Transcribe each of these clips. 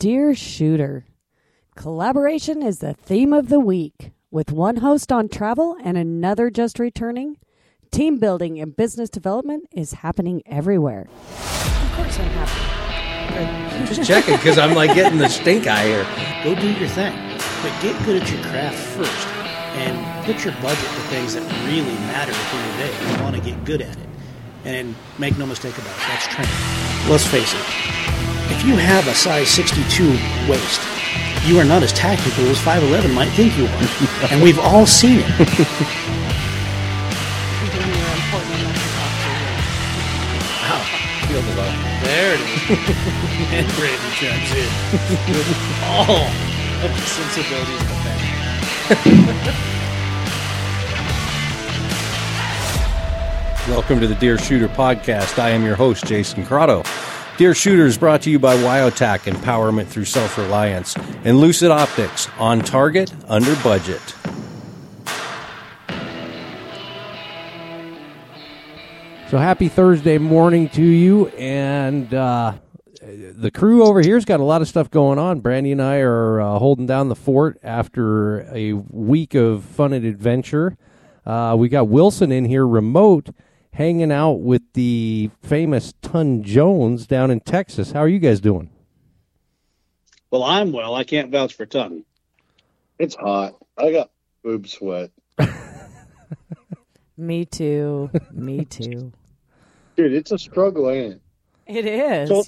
Dear Shooter, collaboration is the theme of the week. With one host on travel and another just returning, team building and business development is happening everywhere. Of course, I'm happy. Just checking because I'm like getting the stink eye here. Go do your thing, but get good at your craft first, and put your budget to things that really matter at the end of the day. You want to get good at it, and make no mistake about it, that's training. Let's face it, if you have a size 62 waist, you are not as tactical as 5'11 might think you are, and we've all seen it. Wow, Feel the love. there it is. and Brandon chimes in with all of the sensibilities of the family. Welcome to the Deer Shooter podcast. I am your host, Jason Crotteau. Deer Shooters brought to you by Wyotac, empowerment through self reliance, and Lucid Optics, on target, under budget. So happy Thursday morning to you, and uh, the crew over here's got a lot of stuff going on. Brandy and I are uh, holding down the fort after a week of fun and adventure. Uh, we got Wilson in here remote, hanging out with the famous Ton Jones down in Texas. How are you guys doing? Well, I'm well. I can't vouch for Ton. It's hot. I got boob sweat. Me too. Me too. Dude, it's a struggle, ain't it? It is. So-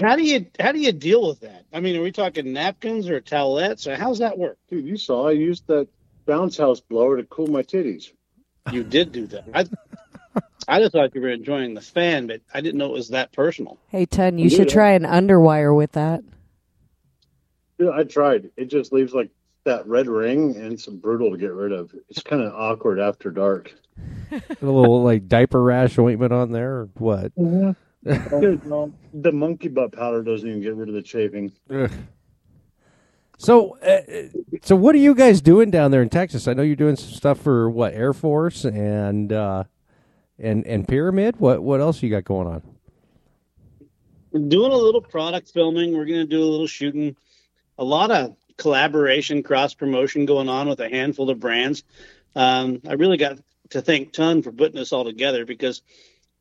How do you how do you deal with that? I mean, are we talking napkins or towelettes? Or how's that work? Dude, you saw I used that bounce house blower to cool my titties. You did do that. I I just thought you were enjoying the fan, but I didn't know it was that personal. hey, Ton, you Yeah. should try an underwire with that. Dude, I tried. It just leaves like that red ring and it's brutal to get rid of. It's kind of awkward after dark. A little like diaper rash ointment on there, or what? Dude, no, the monkey butt powder doesn't even get rid of the chafing. Ugh. So, uh, so what are you guys doing down there in Texas? I know you're doing some stuff for what Air Force and uh, and and Pyramyd. What what else you got going on? We're doing a little product filming. We're going to do a little shooting. A lot of collaboration, cross promotion going on with a handful of brands. Um, I really got to thank Ton for putting this all together because,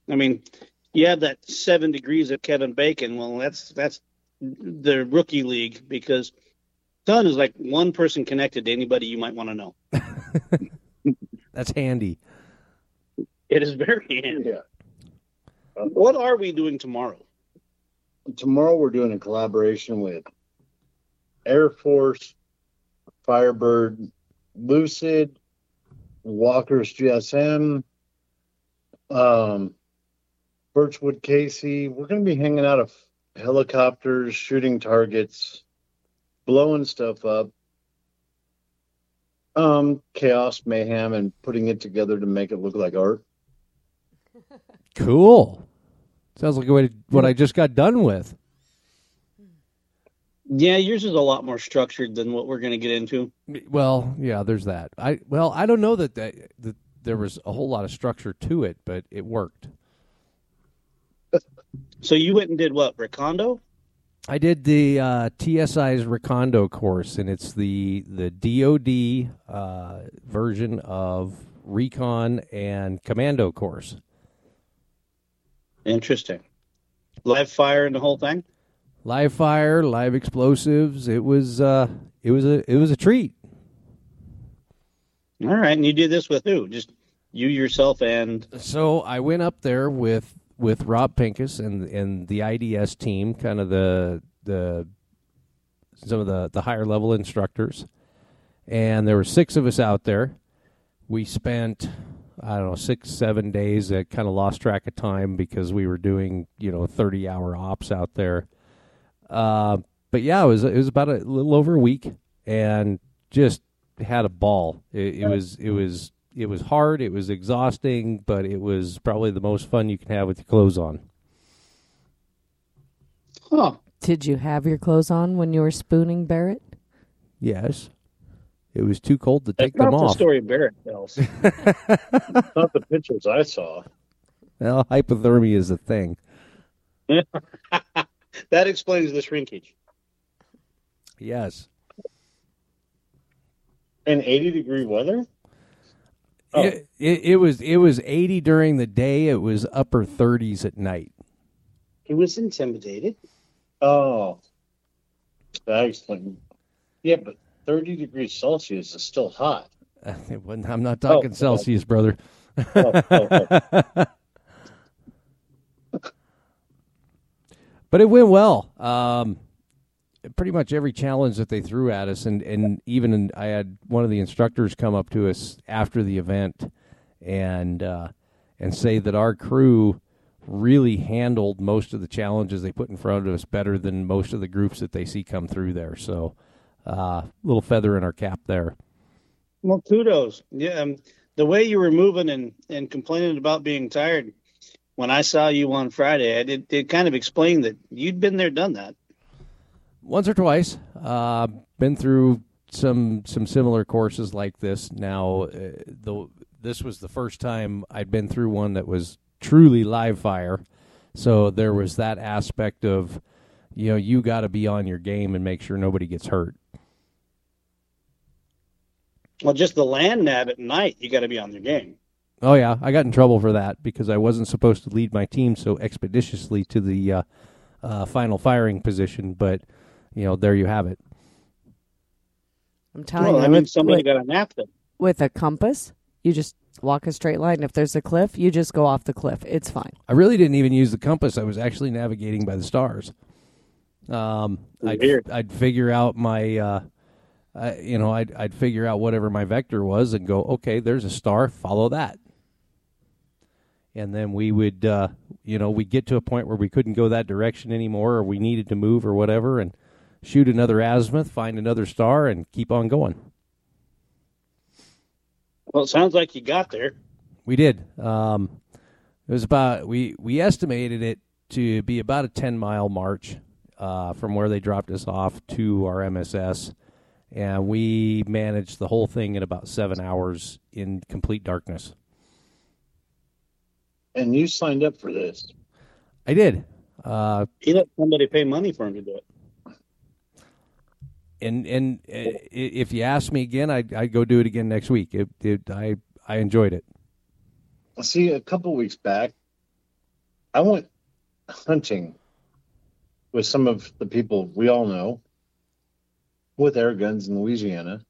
I mean, you have that seven degrees of Kevin Bacon. Well, that's that's the rookie league because Ton is like one person connected to anybody you might want to know. That's handy. It is very handy. Yeah. What are we doing tomorrow? Tomorrow we're doing a collaboration with Air Force, Firebird, Lucid, Walker's GSM, um, Birchwood Casey. We're going to be hanging out of helicopters, shooting targets, blowing stuff up. Um, chaos, mayhem, and putting it together to make it look like art. Cool. Sounds like what what I just got done with. Yeah, yours is a lot more structured than what we're going to get into. Well, yeah, there's that. I well, I don't know that that, that there was a whole lot of structure to it, but it worked. So you went and did what? Recondo? I did the uh, TSI's Recondo course, and it's the the DoD uh, version of Recon and Commando course. Interesting. Live fire and the whole thing. Live fire, live explosives. It was uh, it was a it was a treat. All right, and you did this with who? Just you yourself and So I went up there with with Rob Pincus and and the IDS team, kind of the the some of the the higher level instructors, and there were six of us out there. We spent I don't know six seven days. I kind of lost track of time because we were doing you know thirty hour ops out there. Uh, but yeah, it was it was about a little over a week, and just had a ball. It, it was it was it was hard. It was exhausting, but it was probably the most fun you can have with your clothes on. huh. Did you have your clothes on when you were spooning Barrett? Yes, it was too cold to That's take them not the off. story Barrett tells. Not the pictures I saw. Well, hypothermia is a thing. that explains the shrinkage. Yes. And 80 degree weather? Oh. It, it, it was it was 80 during the day. It was upper 30s at night. He was intimidated. Oh. That explains. Yeah, but 30 degrees Celsius is still hot. I'm not talking Oh, Celsius, brother. Oh, oh, oh. but it went well. Um, pretty much every challenge that they threw at us, and and even in, I had one of the instructors come up to us after the event, and uh, and say that our crew really handled most of the challenges they put in front of us better than most of the groups that they see come through there. So, uh, little feather in our cap there. Well, kudos. Yeah, um, the way you were moving and, and complaining about being tired when I saw you on Friday, I did, it kind of explained that you'd been there, done that. once or twice. Uh, been through some some similar courses like this. Now, uh, the this was the first time I'd been through one that was truly live fire. So there was that aspect of, you know, you got to be on your game and make sure nobody gets hurt. Well, just the land nav at night, you got to be on your game. Oh yeah, I got in trouble for that because I wasn't supposed to lead my team so expeditiously to the uh, uh, final firing position. But you know, there you have it. I'm telling Well, you, I mean, somebody got a nap then. with a compass, you just walk a straight line. If there's a cliff, you just go off the cliff. It's fine. I really didn't even use the compass. I was actually navigating by the stars. Um, I'd, I'd figure out my, uh, I, you know, I'd I'd figure out whatever my vector was and go, okay, there's a star, follow that. And then we would, uh, you know, we'd get to a point where we couldn't go that direction anymore, or we needed to move, or whatever, and shoot another azimuth, find another star, and keep on going. Well, it sounds like you got there. We did. Um, it was about we we estimated it to be about a ten mile march uh, from where they dropped us off to our MSS, and we managed the whole thing in about seven hours in complete darkness. And you signed up for this. I did. Uh, He let somebody pay money for him to do it. and and uh, if you ask me again, I'd, I'd go do it again next week. It, it, I I enjoyed it. See, a couple weeks back, I went hunting with some of the people we all know with air guns in Louisiana.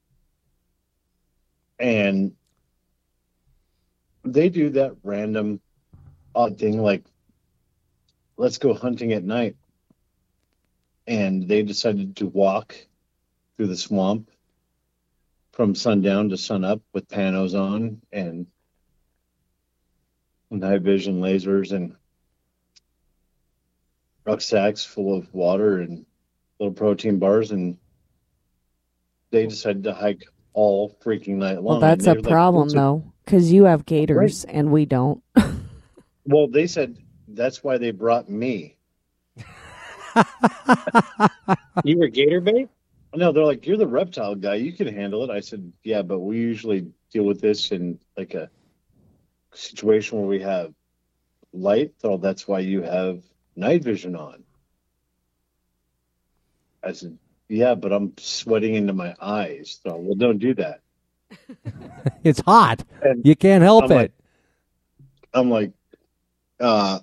And they do that random odd thing like, let's go hunting at night. And they decided to walk through the swamp from sundown to sunup with panos on and night vision lasers and rucksacks full of water and little protein bars and they decided to hike all freaking night long. Well, that's a they're like, problem, though, because you have gators and we don't. Well, they said that's why they brought me. You were Gator bait? No, they're like, you're the reptile guy. You can handle it. I said, yeah, but we usually deal with this in like a situation where we have light. So that's why you have night vision on. I said, yeah, but I'm sweating into my eyes. So, well, don't do that. It's hot. And You can't help I'm it. like- I'm like, uh,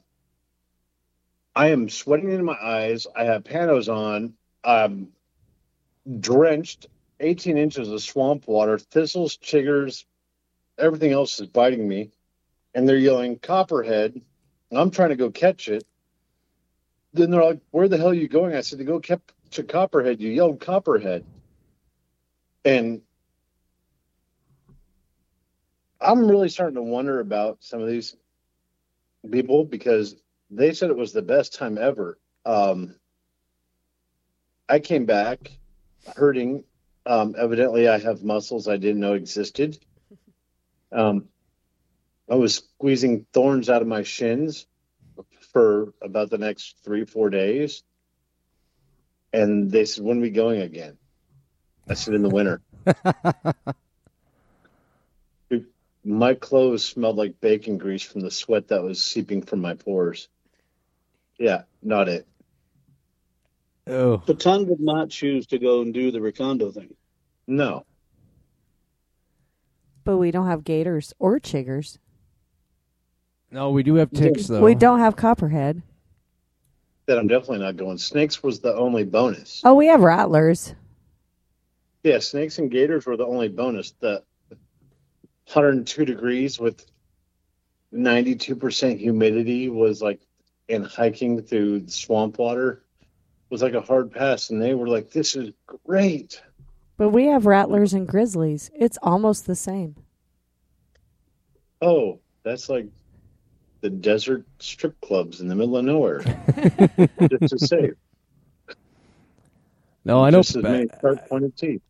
I am sweating into my eyes. I have panos on. I'm drenched, 18 inches of swamp water, thistles, chiggers, everything else is biting me. And they're yelling, Copperhead. I'm trying to go catch it. Then they're like, Where the hell are you going? I said, To go catch a Copperhead. You yelled Copperhead. And I'm really starting to wonder about some of these people because they said it was the best time ever. Um, I came back hurting. Um, evidently, I have muscles I didn't know existed. Um, I was squeezing thorns out of my shins for about the next three, four days. And they said, When are we going again? I said, In the winter. my clothes smelled like bacon grease from the sweat that was seeping from my pores. Yeah, not it. Oh, Patun did not choose to go and do the Recondo thing. No. But we don't have gators or chiggers. no, we do have ticks though. We don't have copperhead. That I'm definitely not going. Snakes was the only bonus. Oh, we have rattlers. Yeah, snakes and gators were the only bonus. The 102 degrees with 92% humidity was like, and hiking through swamp water was like a hard pass. And they were like, this is great. But we have rattlers and grizzlies. It's almost the same. Oh, that's like the desert strip clubs in the middle of nowhere. Just as safe. no, I know. Just as pointed teeth.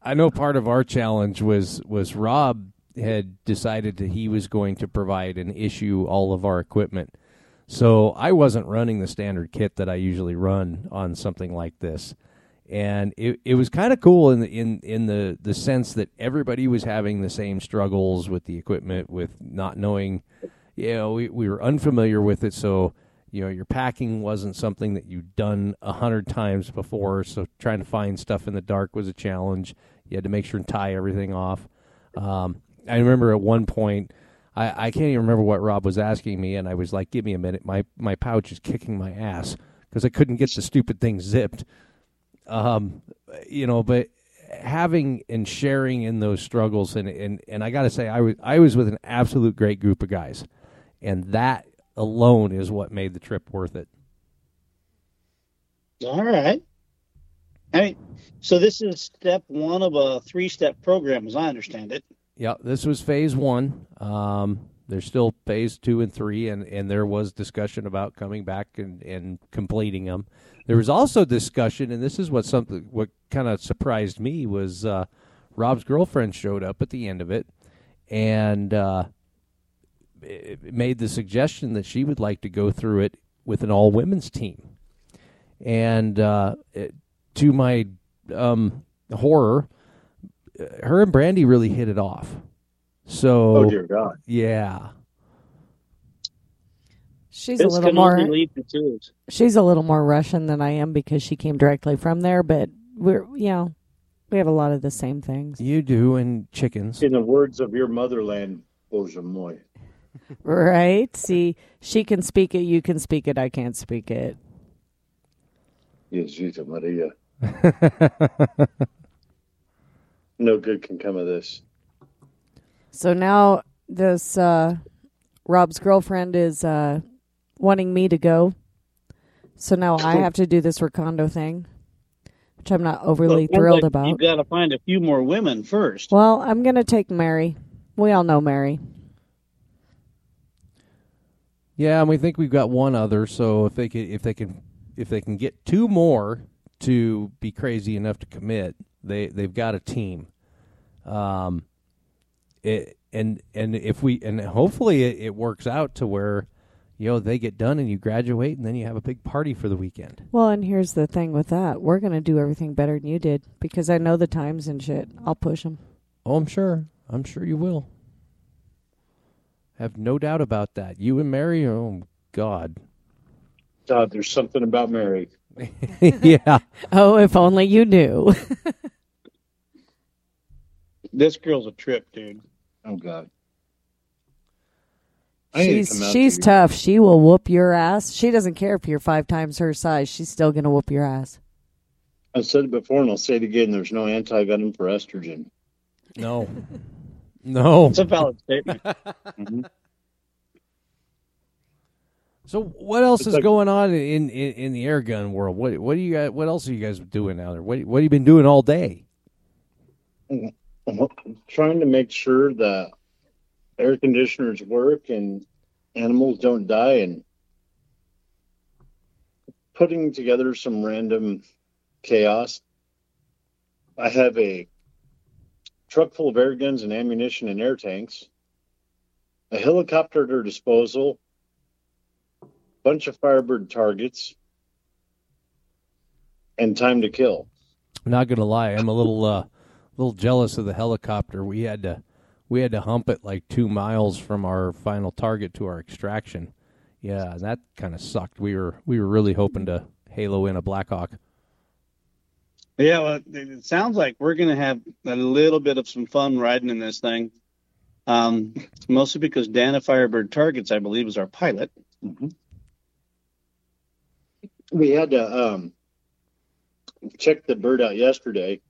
I know part of our challenge was was Rob had decided that he was going to provide and issue all of our equipment. So I wasn't running the standard kit that I usually run on something like this. And it, it was kind of cool in the in, in the, the sense that everybody was having the same struggles with the equipment, with not knowing you know, we, we were unfamiliar with it, so you know your packing wasn't something that you'd done a hundred times before. So trying to find stuff in the dark was a challenge. You had to make sure and tie everything off. Um, I remember at one point, I, I can't even remember what Rob was asking me, and I was like, "Give me a minute. My my pouch is kicking my ass because I couldn't get the stupid thing zipped." Um, you know, but having and sharing in those struggles, and and and I got to say, I was I was with an absolute great group of guys, and that alone is what made the trip worth it. All right. All right. So this is step one of a three-step program, as I understand it. Yeah, this was phase one. Um, there's still phase two and three, and, and there was discussion about coming back and, and completing them. There was also discussion, and this is what something what kind of surprised me was uh, Rob's girlfriend showed up at the end of it, and uh, made the suggestion that she would like to go through it with an all women's team, and uh, it, to my um, horror, her and Brandy really hit it off. So, Oh, dear God. yeah, She's a This little can more. only lead to. She's a little more Russian than I am because she came directly from there. But we're, you know, we have a lot of the same things, you do, and chickens. In the words of your motherland, Boże moi. Right? See, she can speak it, you can speak it, I can't speak it. Jesuita Maria. No good can come of this. So now this uh, Rob's girlfriend is uh, wanting me to go. So now I have to do this Recondo thing, which I'm not overly sounds thrilled like about. You've got to find a few more women first. Well, I'm going to take Mary. We all know Mary. Yeah, and we think we've got one other. So if they can, if they can, if they can get two more to be crazy enough to commit, they they've got a team. Um, it and and if we and hopefully it, it works out to where, you know, they get done and you graduate and then you have a big party for the weekend. Well, and here's the thing with that. We're going to do everything better than you did because I know the times and shit. I'll push them. Oh, I'm sure. I'm sure you will. Have no doubt about that. You and Mary, oh God. God, there's something about Mary. yeah. Oh, if only you knew. This girl's a trip, dude. Oh God. I to she's she's to you. tough. She will whoop your ass. She doesn't care if you're five times her size. She's still going to whoop your ass. I've said it before and I'll say it again. There's no anti venom for estrogen. No. No. It's a valid statement. Mhm. So what else It's is like- going on in, in, in the air gun world? What what do you guys, what else are you guys doing out there? What what have you been doing all day? I'm trying to make sure that air conditioners work and animals don't die and putting together some random chaos. I have a truck full of air guns and ammunition and air tanks, a helicopter at their disposal, bunch of Firebird targets, and time to kill. I'm not gonna lie, I'm a little uh little jealous of the helicopter. We had to we had to hump it like two miles from our final target to our extraction. Yeah, that kind of sucked. We were we were really hoping to halo in a Blackhawk. Yeah, well, it sounds like we're going to have a little bit of some fun riding in this thing. Um, mostly because Dana Firebird Targets, I believe, is our pilot. Mm-hmm. We had to um, check the bird out yesterday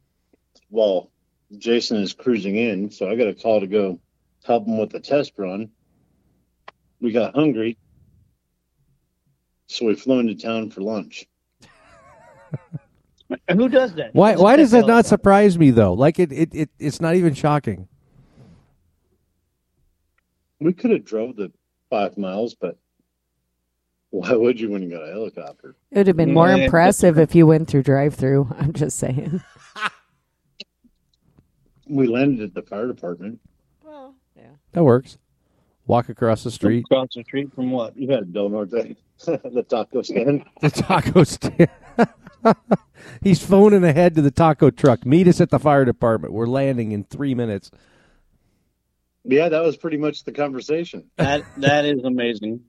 while Jason is cruising in, so I got a call to go help him with the test run. We got hungry, so we flew into town for lunch. Who does that? Why? Who Why does that not that? surprise me though? Like it, it, it it's not even shocking. We could have drove the five miles, but why would you when you got a helicopter? It would have been more impressive if you went through drive-through. I'm just saying. We landed at the fire department. Well, yeah. That works. Walk across the street. Across the street from what? You had Del Norte, the taco stand. The taco stand. He's phoning ahead to the taco truck. Meet us at the fire department. We're landing in three minutes. Yeah, that was pretty much the conversation. That that is amazing.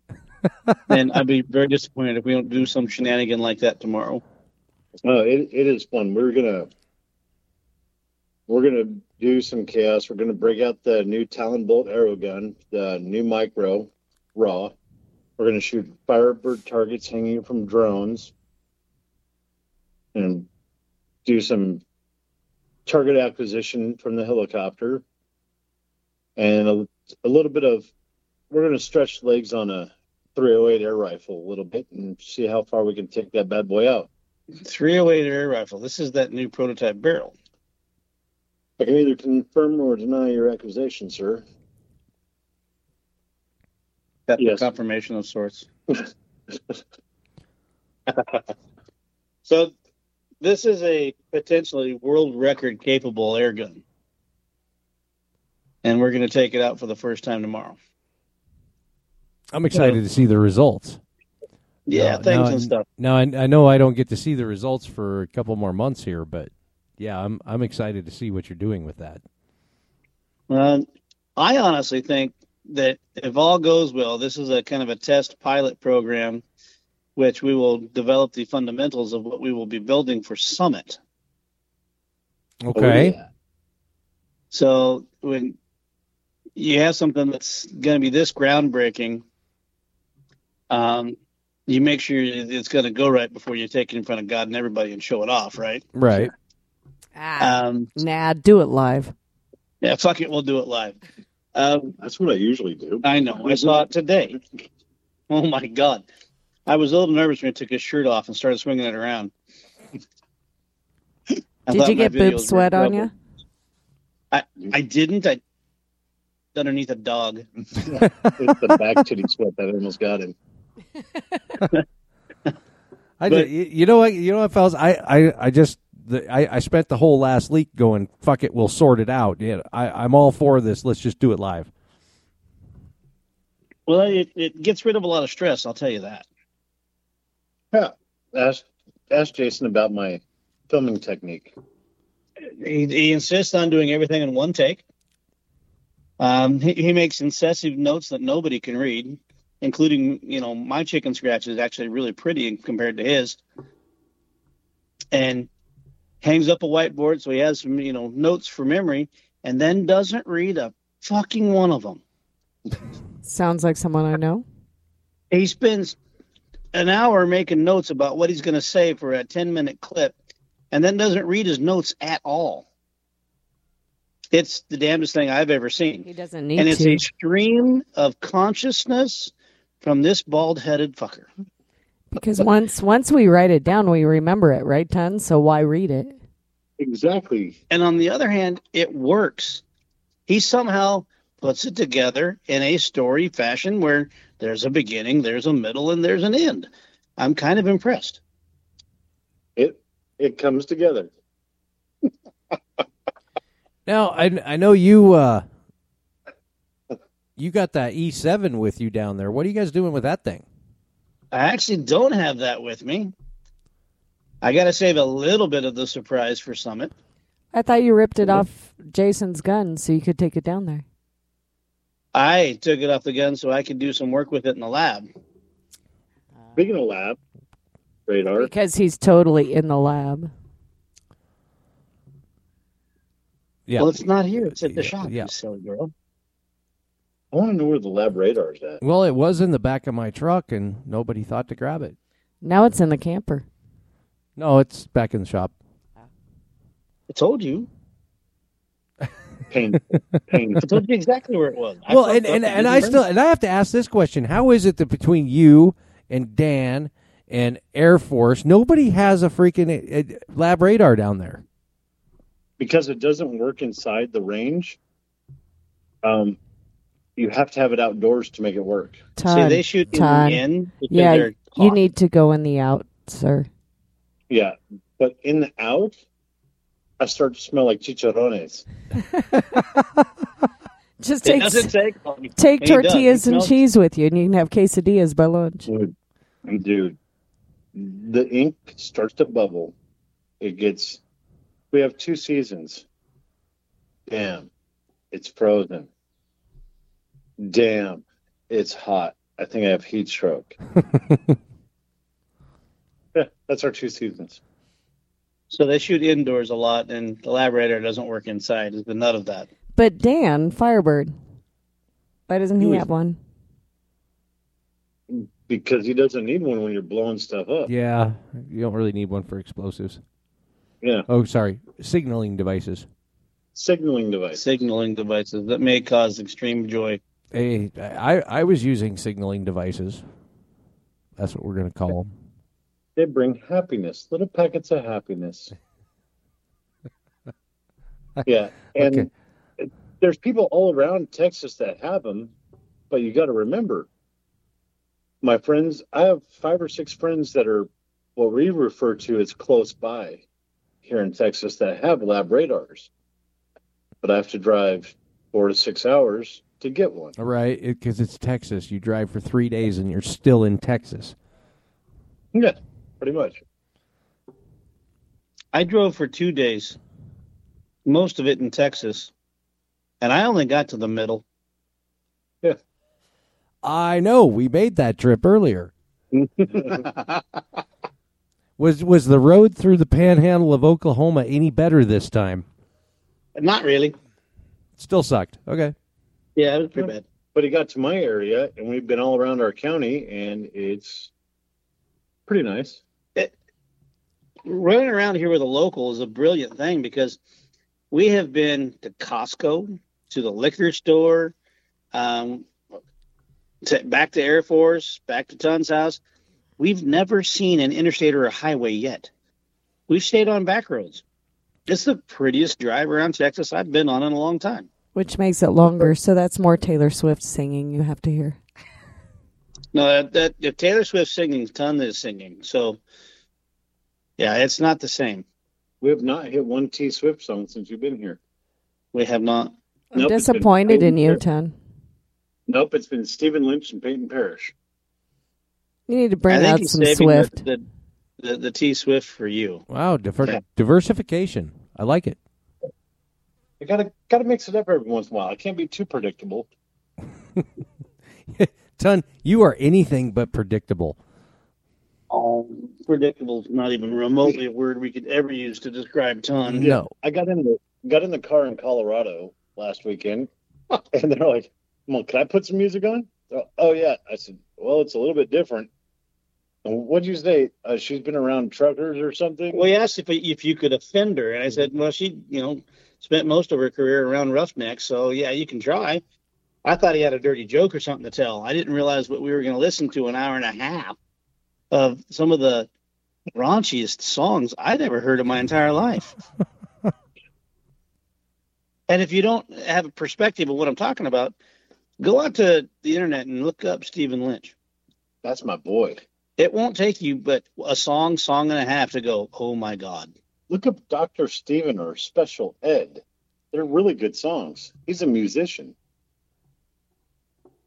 and I'd be very disappointed if we don't do some shenanigan like that tomorrow. No, it, it is fun. We're gonna we're gonna do some chaos. We're gonna break out the new Talon Bolt arrow gun, the new micro raw. We're gonna shoot Firebird targets hanging from drones, and do some target acquisition from the helicopter, and a, a little bit of. We're gonna stretch legs on a 308 air rifle a little bit and see how far we can take that bad boy out. 308 air rifle. This is that new prototype barrel. I can either confirm or deny your accusation, sir. That's Yes. confirmation of sorts. so this is a potentially world record capable air gun. And we're going to take it out for the first time tomorrow. I'm excited to see the results. Yeah, No, things no, and stuff. Now I, I know I don't get to see the results for a couple more months here, but yeah, I'm I'm excited to see what you're doing with that. Well, I honestly think that if all goes well, this is a kind of a test pilot program, which we will develop the fundamentals of what we will be building for Summit. Okay. Oh. So when you have something that's going to be this groundbreaking, um, you make sure it's going to go right before you take it in front of God and everybody and show it off, right? Right. Ah, Um, nah, do it live. yeah, fuck it, we'll do it live. Um, That's what I usually do. I know. I saw it today. Oh my god! I was a little nervous when he took his shirt off and started swinging it around. Did you get boob sweat on you? troubled. I didn't. I underneath a dog. it's the back titty sweat that almost got him. I But- ju- you, you know what you know what fellas I I, I just the, I, I spent the whole last week going fuck it we'll sort it out yeah I I'm all for this let's just do it live Well, it, it gets rid of a lot of stress. I'll tell you that. Yeah. Ask ask Jason about my filming technique. He, he insists on doing everything in one take. Um, he, he makes incessive notes that nobody can read, including, you know, my chicken scratch is actually really pretty compared to his. And hangs up a whiteboard so he has some, you know, notes for memory, and then doesn't read a fucking one of them. Sounds like someone I know. He spends an hour making notes about what he's going to say for a 10 minute clip and then doesn't read his notes at all. It's the damnedest thing I've ever seen. He doesn't need and it's to. a stream of consciousness from this bald headed fucker. Because once once we write it down, we remember it, right, Ton? So why read it? Exactly. And on the other hand, it works. He somehow puts it together in a story fashion where there's a beginning, there's a middle, and there's an end. I'm kind of impressed. It it comes together. now I I know you uh you got that E7 with you down there what are you guys doing with that thing I actually don't have that with me. I got to save a little bit of the surprise for Summit. I thought you ripped it off Jason's gun so you could take it down there. I took it off the gun so I could do some work with it in the lab. Speaking of lab, radar. Because he's totally in the lab. Yeah. Well, it's not here. It's at the Yeah, shop. yeah. You silly girl. I want to know where the lab radar is at. Well, it was in the back of my truck, and nobody thought to grab it. Now it's in the camper. No, it's back in the shop. I told you. Pain, pain. I told you exactly where it was. I well, and and, and and I still and I have to ask this question: How is it that between you and Dan and Air Force, nobody has a freaking uh, uh, lab radar down there? because it doesn't work inside the range. Um, you have to have it outdoors to make it work. it. Ton. See, they shoot in the in yeah, you need to go in the out, sir. Yeah, but in the out, I start to smell like chicharrones. Just It take doesn't take long. take And he does. He tortillas and smells- cheese with you, and you can have quesadillas by lunch. Dude, dude, the ink starts to bubble. It gets. We have two seasons. Damn, it's frozen. Damn, it's hot. I think I have heat stroke. yeah, that's our two seasons. So they shoot indoors a lot, and the lab radar doesn't work inside. Is the nut of that? But Dan Firebird, why doesn't he He was- have one? Because he doesn't need one when you're blowing stuff up. Yeah, you don't really need one for explosives. Yeah. Oh, sorry, signaling devices. Signaling device. Signaling devices that may cause extreme joy. Hey, I I was using signaling devices. That's what we're going to call them. They bring happiness, little packets of happiness. yeah, and there's people all around Texas that have them, but you got to remember, my friends. I have five or six friends that are what we refer to as close by here in Texas that have lab radars, but I have to drive four to six hours to get one. All right, because it's Texas. You drive for three days and you're still in Texas. Yeah, pretty much. I drove for two days, most of it in Texas, and I only got to the middle. I know. We made that trip earlier. Was was the road through the Panhandle of Oklahoma any better this time? Not really. Still sucked. Okay. Yeah, it was pretty bad. but he got to my area and we've been all around our county and it's pretty nice Running around here with a local is a brilliant thing because we have been to Costco, to the liquor store, um, to, back to Air Force, back to Ton's house. We've never seen an interstate or a highway yet. We've stayed on back roads. It's the prettiest drive around Texas I've been on in a long time. Which makes it longer, so that's more Taylor Swift singing you have to hear. No, that, that if Taylor Swift singing, Ton is singing. So, yeah, it's not the same. we have not hit one t swift song since you've been here We have not. I'm Nope, disappointed in you, Peyton Ton. nope it's been stephen lynch and peyton parrish You need to bring think out some Swift. The, the, the, the T Swift for you. Wow. Diver- Yeah. Diversification. I like it. i gotta gotta mix it up every once in a while i can't be too predictable Ton, you are anything but predictable. Oh, predictable is not even remotely a word we could ever use to describe Ton. No. i got in the got in the car in colorado last weekend and they're like well can i put some music on oh, oh yeah i said well it's a little bit different what'd you say uh, she's been around truckers or something Well, he asked if if you could offend her, and I said, well, she, you know, spent most of her career around Roughnecks, so yeah, you can try. I thought he had a dirty joke or something to tell. I didn't realize what we were going to listen to an hour and a half of some of the raunchiest songs I'd ever heard in my entire life. and if you don't have a perspective of what I'm talking about, go out to the internet and look up Stephen Lynch. that's my boy It won't take you but a song, song and a half to go, oh my God. Look up Dr. Steven or Special Ed. They're really good songs. He's a musician.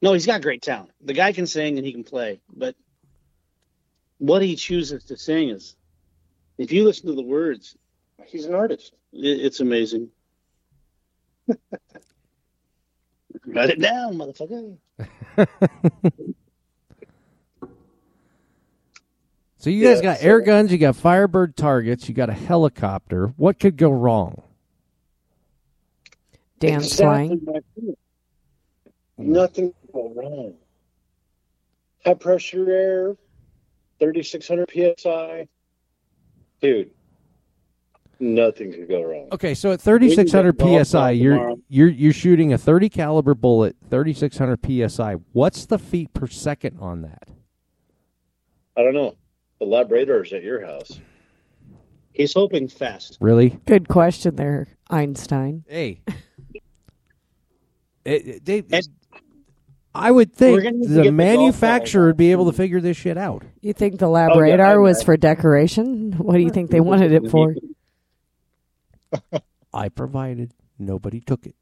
No, he's got great talent. The guy can sing and he can play, but what he chooses to sing is, if you listen to the words, He's an artist. it, it's amazing. Write it down, motherfucker. So you guys Yeah, got so- air guns, you got Firebird targets, you got a helicopter. What could go wrong? Dan Exactly Swine. Nothing can go wrong. High pressure air, 3,600 psi. Dude, nothing could go wrong. Okay, so at 3600 We can get psi, you're tomorrow. you're you're shooting a 30 caliber bullet, 3600 psi. What's the feet per second on that? I don't know. The lab radar's at your house. He's hoping fast. Really? Good question there, Einstein. Hey. It- it- they- And- I would think gonna need to the get the golf manufacturer would be able to figure this shit out. You think the lab Oh, yeah, radar I- was I- for decoration? What do you think they wanted it for? I provided. Nobody took it.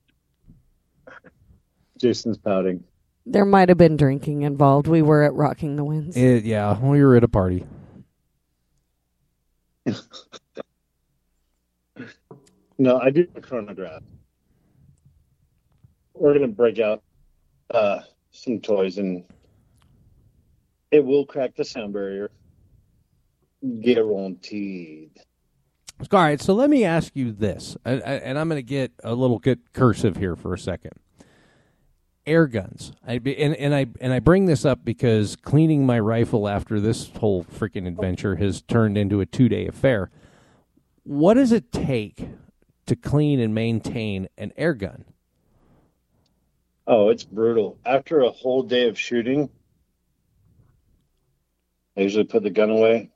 Jason's pouting. There might have been drinking involved. We were at Rocking the Winds. It- yeah, we were at a party. No, I do a chronograph. We're gonna break out uh, some toys, and it will crack the sound barrier, guaranteed. All right, so let me ask you this, and, and I'm going to get a little bit cursive here for a second. Air guns, I and, and I and I bring this up because cleaning my rifle after this whole freaking adventure has turned into a two day affair. What does it take to clean and maintain an air gun? Oh, it's brutal. After a whole day of shooting, I usually put the gun away.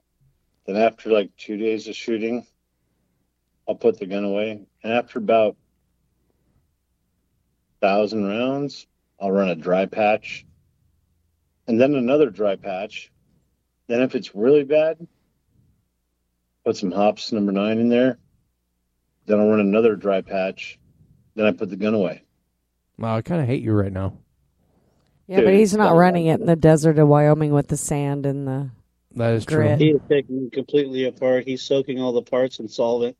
Then after like two days of shooting, I'll put the gun away. And after about thousand rounds, I'll run a dry patch. And then another dry patch. Then if it's really bad, put some Hoppe's number nine in there. Then I'll run another dry patch. Then I put the gun away. Well, I kind of hate you right now. yeah, but he's not running it in the desert of Wyoming with the sand and the. That is Grit. true. He is taking them completely apart. He's soaking all the parts in solvent.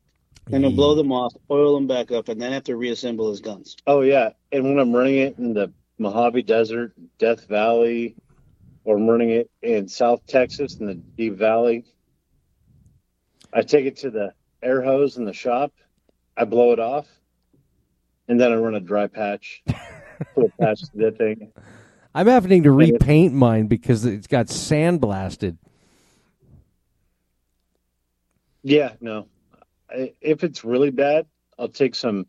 and he'll blow them off, oil them back up, and then have to reassemble his guns. Oh yeah, and when I'm running it in the Mojave Desert, Death Valley, or I'm running it in South Texas in the Deep Valley, I take it to the air hose in the shop, I blow it off, and then I run a dry patch, put a patch to that thing. I'm having to repaint mine because it's got sandblasted. Yeah, no, I, if it's really bad, I'll take some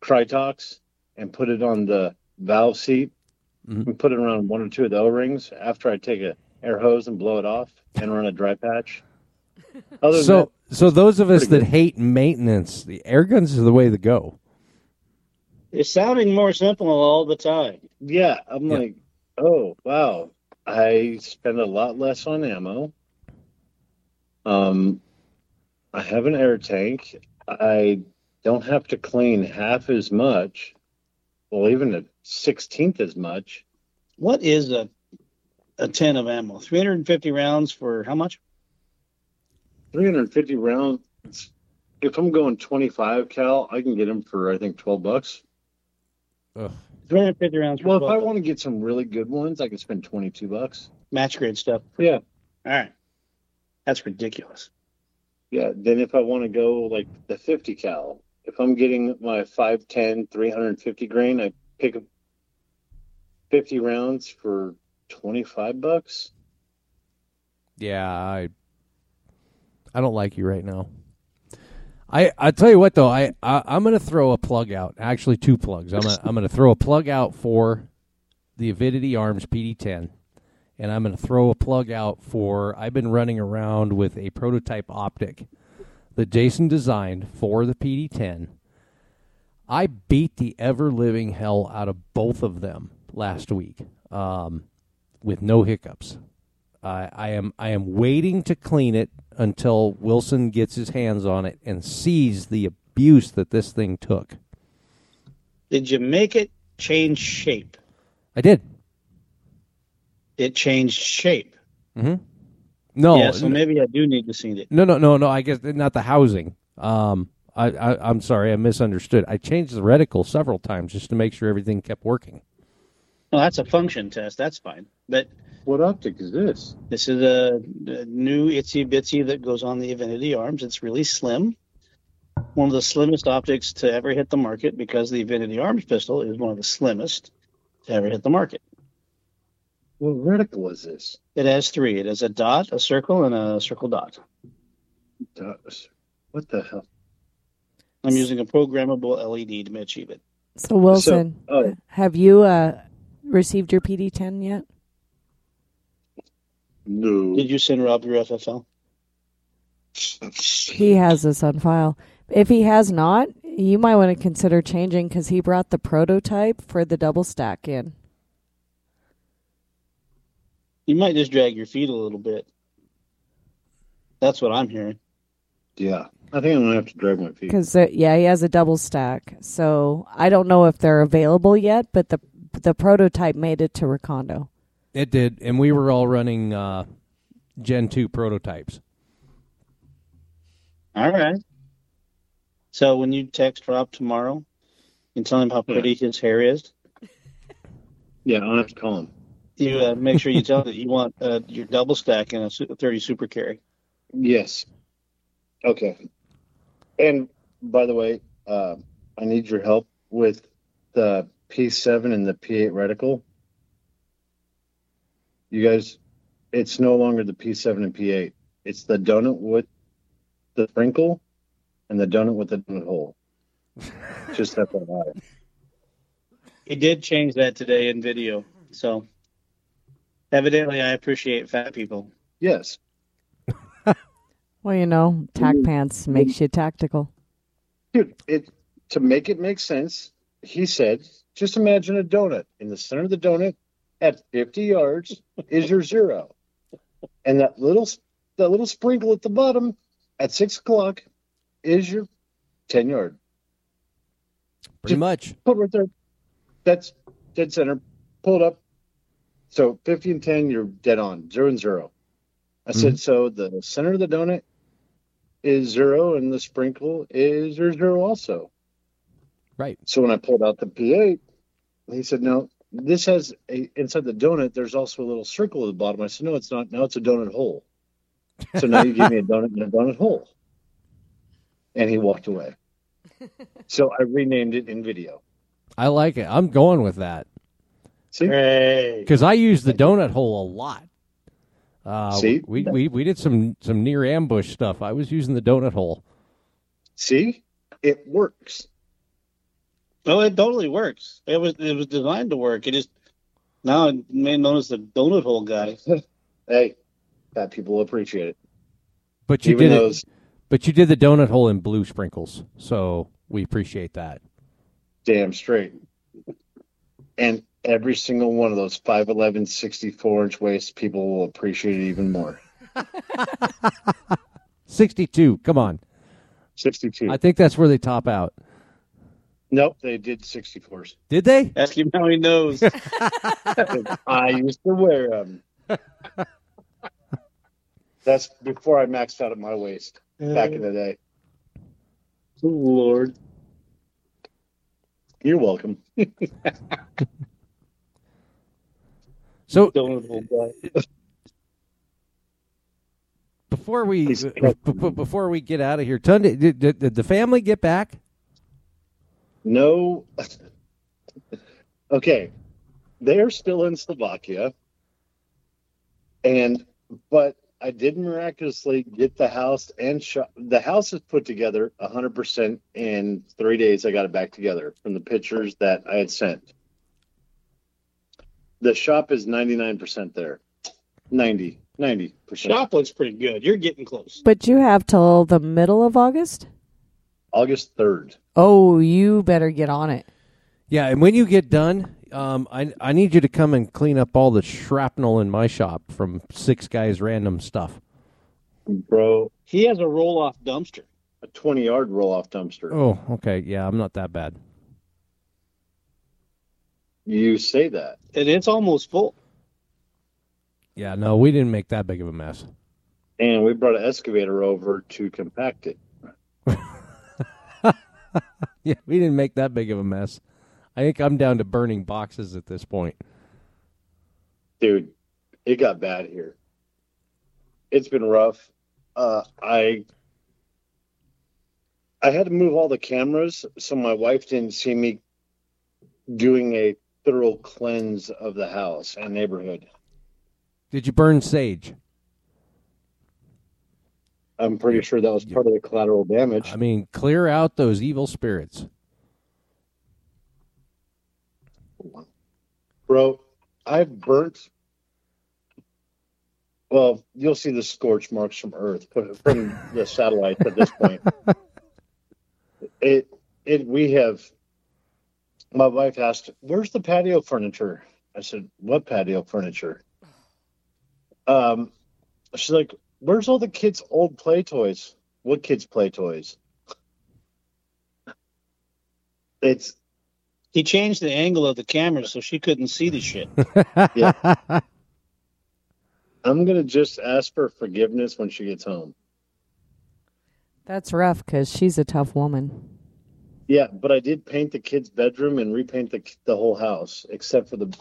Krytox and put it on the valve seat Mhm. and put it around one or two of the O-rings after I take a air hose and blow it off and run a dry patch. Other So, so those of us that good. hate maintenance, the air guns is the way to go. It's sounding more simple all the time. yeah, I'm Yeah. like, oh wow, I spend a lot less on ammo. Um, I have an air tank. I don't have to clean half as much, well, even a sixteenth as much. What is a a ten of ammo? Three hundred and fifty rounds for how much? 350 rounds. If I'm going 25 cal, I can get them for I think 12 bucks. Ugh. Three hundred and fifty rounds. Well, if I want to get some really good ones, I can spend 22 bucks. match grade stuff. Yeah. All right, that's ridiculous. Yeah. Then if I want to go like the 50 cal, if I'm getting my 510 350 grain, I pick up 50 rounds for 25 bucks. Yeah, I I don't like you right now. I I tell you what though, I, I I'm gonna throw a plug out. Actually, two plugs. I'm gonna I'm gonna throw a plug out for the Avidity Arms PD10, and I'm gonna throw a plug out for. I've been running around with a prototype optic that Jason designed for the PD10. I beat the ever living hell out of both of them last week, um, with no hiccups. I I am I am waiting to clean it until Wilson gets his hands on it and sees the abuse that this thing took. Did you make it change shape? I did. It changed shape. Mm-hmm. No, yeah, so maybe I do need to see it. no, no, no, no. I guess not the housing. Um, I, I I'm sorry, I misunderstood. I changed the reticle several times just to make sure everything kept working. Well, that's a function test. That's fine. But What optic is this? This is a, a new itsy bitsy that goes on the Avidity arms. It's really slim. One of the slimmest optics to ever hit the market because the Avidity arms pistol is one of the slimmest to ever hit the market. What reticle is this? It has three. It has a dot, a circle, and a circle dot. Does- What the hell? I'm using a programmable LED to achieve it. So Wilson, oh. have you uh, received your PD10 yet? No. Did you send Rob your FFL? He has this on file. If he has not, you might want to consider changing because he brought the prototype for the double stack in. You might just drag your feet a little bit. That's what I'm hearing. Yeah. I think I'm gonna have to drag my feet. Because uh, yeah, he has a double stack. So I don't know if they're available yet, but the the prototype made it to Recondo. It did, and we were all running uh, Gen two prototypes. All right. So when you text Rob tomorrow and tell him how pretty his hair is, Yeah, I'll have to call him. you uh, make sure you tell him that you want uh, your double stack and a 30 super carry. Yes. Okay. And by the way, uh, I need your help with the P7 and the P8 reticle. You guys, it's no longer the P7 and P8. It's the donut with the sprinkle and the donut with the donut hole. Just FYI. He did change that today in video. So evidently, I appreciate fat people. Yes. Well, you know, tack mm-hmm. pants makes you tactical. Dude, it to make it make sense, he said, just imagine a donut. In the center of the donut, at 50 yards, is your zero, and that little that little sprinkle at the bottom, at six o'clock, is your 10 yard. Pretty Just- much. Put right there. That's dead center. Pulled up. So 50 and 10, you're dead on. Zero and zero. I said, mm-hmm. so the center of the donut is zero, and the sprinkle is your zero also. Right. So when I pulled out the P8, he said, "No, this has a inside the donut. There's also a little circle at the bottom." I said, "No, it's not. Now it's a donut hole." So now you give me a donut and a donut hole. And he walked away. So I renamed it in video. I like it. I'm going with that See, because I use the donut hole a lot. Uh, See? we, we we did some some near ambush stuff. I was using the donut hole. see, it works. Oh, it totally works. It was it was designed to work. It just now it made known as the donut hole guy. Hey, that people will appreciate it. But you Even did those it. But you did the donut hole in blue sprinkles, so we appreciate that. damn straight. And every single one of those 5'11, 64 inch waist people will appreciate it even more. Sixty-two. Come on. 62. I think that's where they top out. Nope, they did 64s. Did they? Ask him how he knows. I used to wear them. That's before I maxed out at my waist back in the day. Oh, Lord. You're welcome. So Donut hole guy. before we He's- b- b- before we get out of here, Tunde, did, did, did the family get back? No. okay. They're still in Slovakia. And, but I did miraculously get the house and shop. The house is put together 100% in three days. I got it back together from the pictures that I had sent. The shop is 99% there. 90, 90%. Shop looks pretty good. You're getting close. But you have till the middle of August? August 3rd. Oh, you better get on it. Yeah, and when you get done, um, I I need you to come and clean up all the shrapnel in my shop from six guys' random stuff. Bro, He has a roll off dumpster. a 20 yard roll off dumpster. Oh, okay, yeah, I'm not that bad. You say that. And it's almost full. Yeah, no, we didn't make that big of a mess. And we brought an excavator over to compact it. Yeah, we didn't make that big of a mess. I think I'm down to burning boxes at this point. dude it got bad here. It's been rough. Uh, I I had to move all the cameras so my wife didn't see me doing a thorough cleanse of the house and neighborhood. Did you burn sage? I'm pretty sure that was part of the collateral damage. I mean, clear out those evil spirits. Bro, I've burnt. Well, you'll see the scorch marks from Earth from the satellites at this point. It, it, we have. My wife asked, "Where's the patio furniture?" I said, "What patio furniture?" Um, she's like, "Where's all the kids' old play toys? What kids' play toys?" It's He changed the angle of the camera so she couldn't see the shit. yeah. I'm gonna just ask for forgiveness when she gets home. That's rough because she's a tough woman. Yeah, but I did paint the kids' bedroom and repaint the the whole house except for the.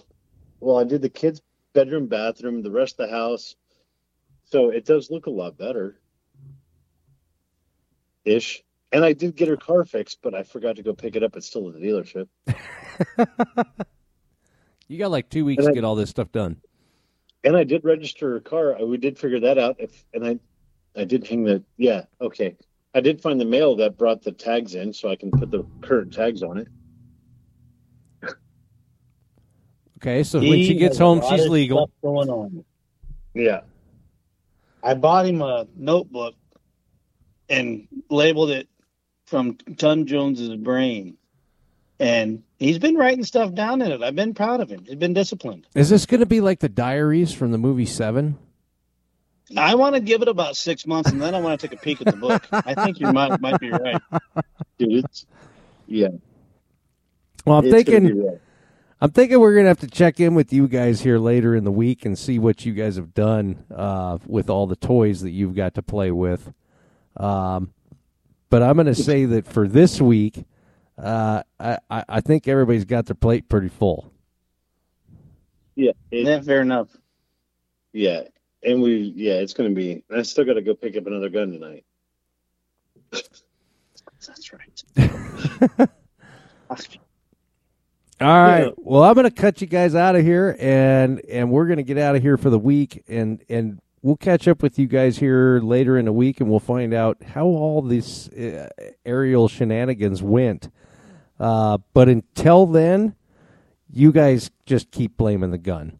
Well, I did the kids' bedroom, bathroom, the rest of the house, so it does look a lot better. Ish, and I did get her car fixed, but I forgot to go pick it up. It's still at the dealership. You got like two weeks And to I- get all this stuff done. And I did register her car. We did figure that out. If and I, I did hang the yeah okay. I did find the mail that brought the tags in, so I can put the current tags on it. Okay, so when she gets home, she's legal. stuff going on. Yeah, I bought him a notebook and labeled it from Ton Jones's brain. And he's been writing stuff down in it. I've been proud of him. He's been disciplined. Is this going to be like the diaries from the movie Seven? I want to give it about six months, and then I want to take a peek at the book. I think you might might be right. dude, it's yeah. Well, I'm it's gonna thinking. Be rough. I'm thinking we're gonna have to check in with you guys here later in the week and see what you guys have done uh, with all the toys that you've got to play with. Um, but I'm gonna say that for this week, uh, I, I I think everybody's got their plate pretty full. Yeah, it, Yeah, fair enough. yeah, and we yeah, it's gonna be. I still got to go pick up another gun tonight. That's right. All right. Yeah. Well, I'm going to cut you guys out of here, and and we're going to get out of here for the week, and and we'll catch up with you guys here later in the week, and we'll find out how all these uh, aerial shenanigans went. Uh, but until then, you guys just keep blaming the gun.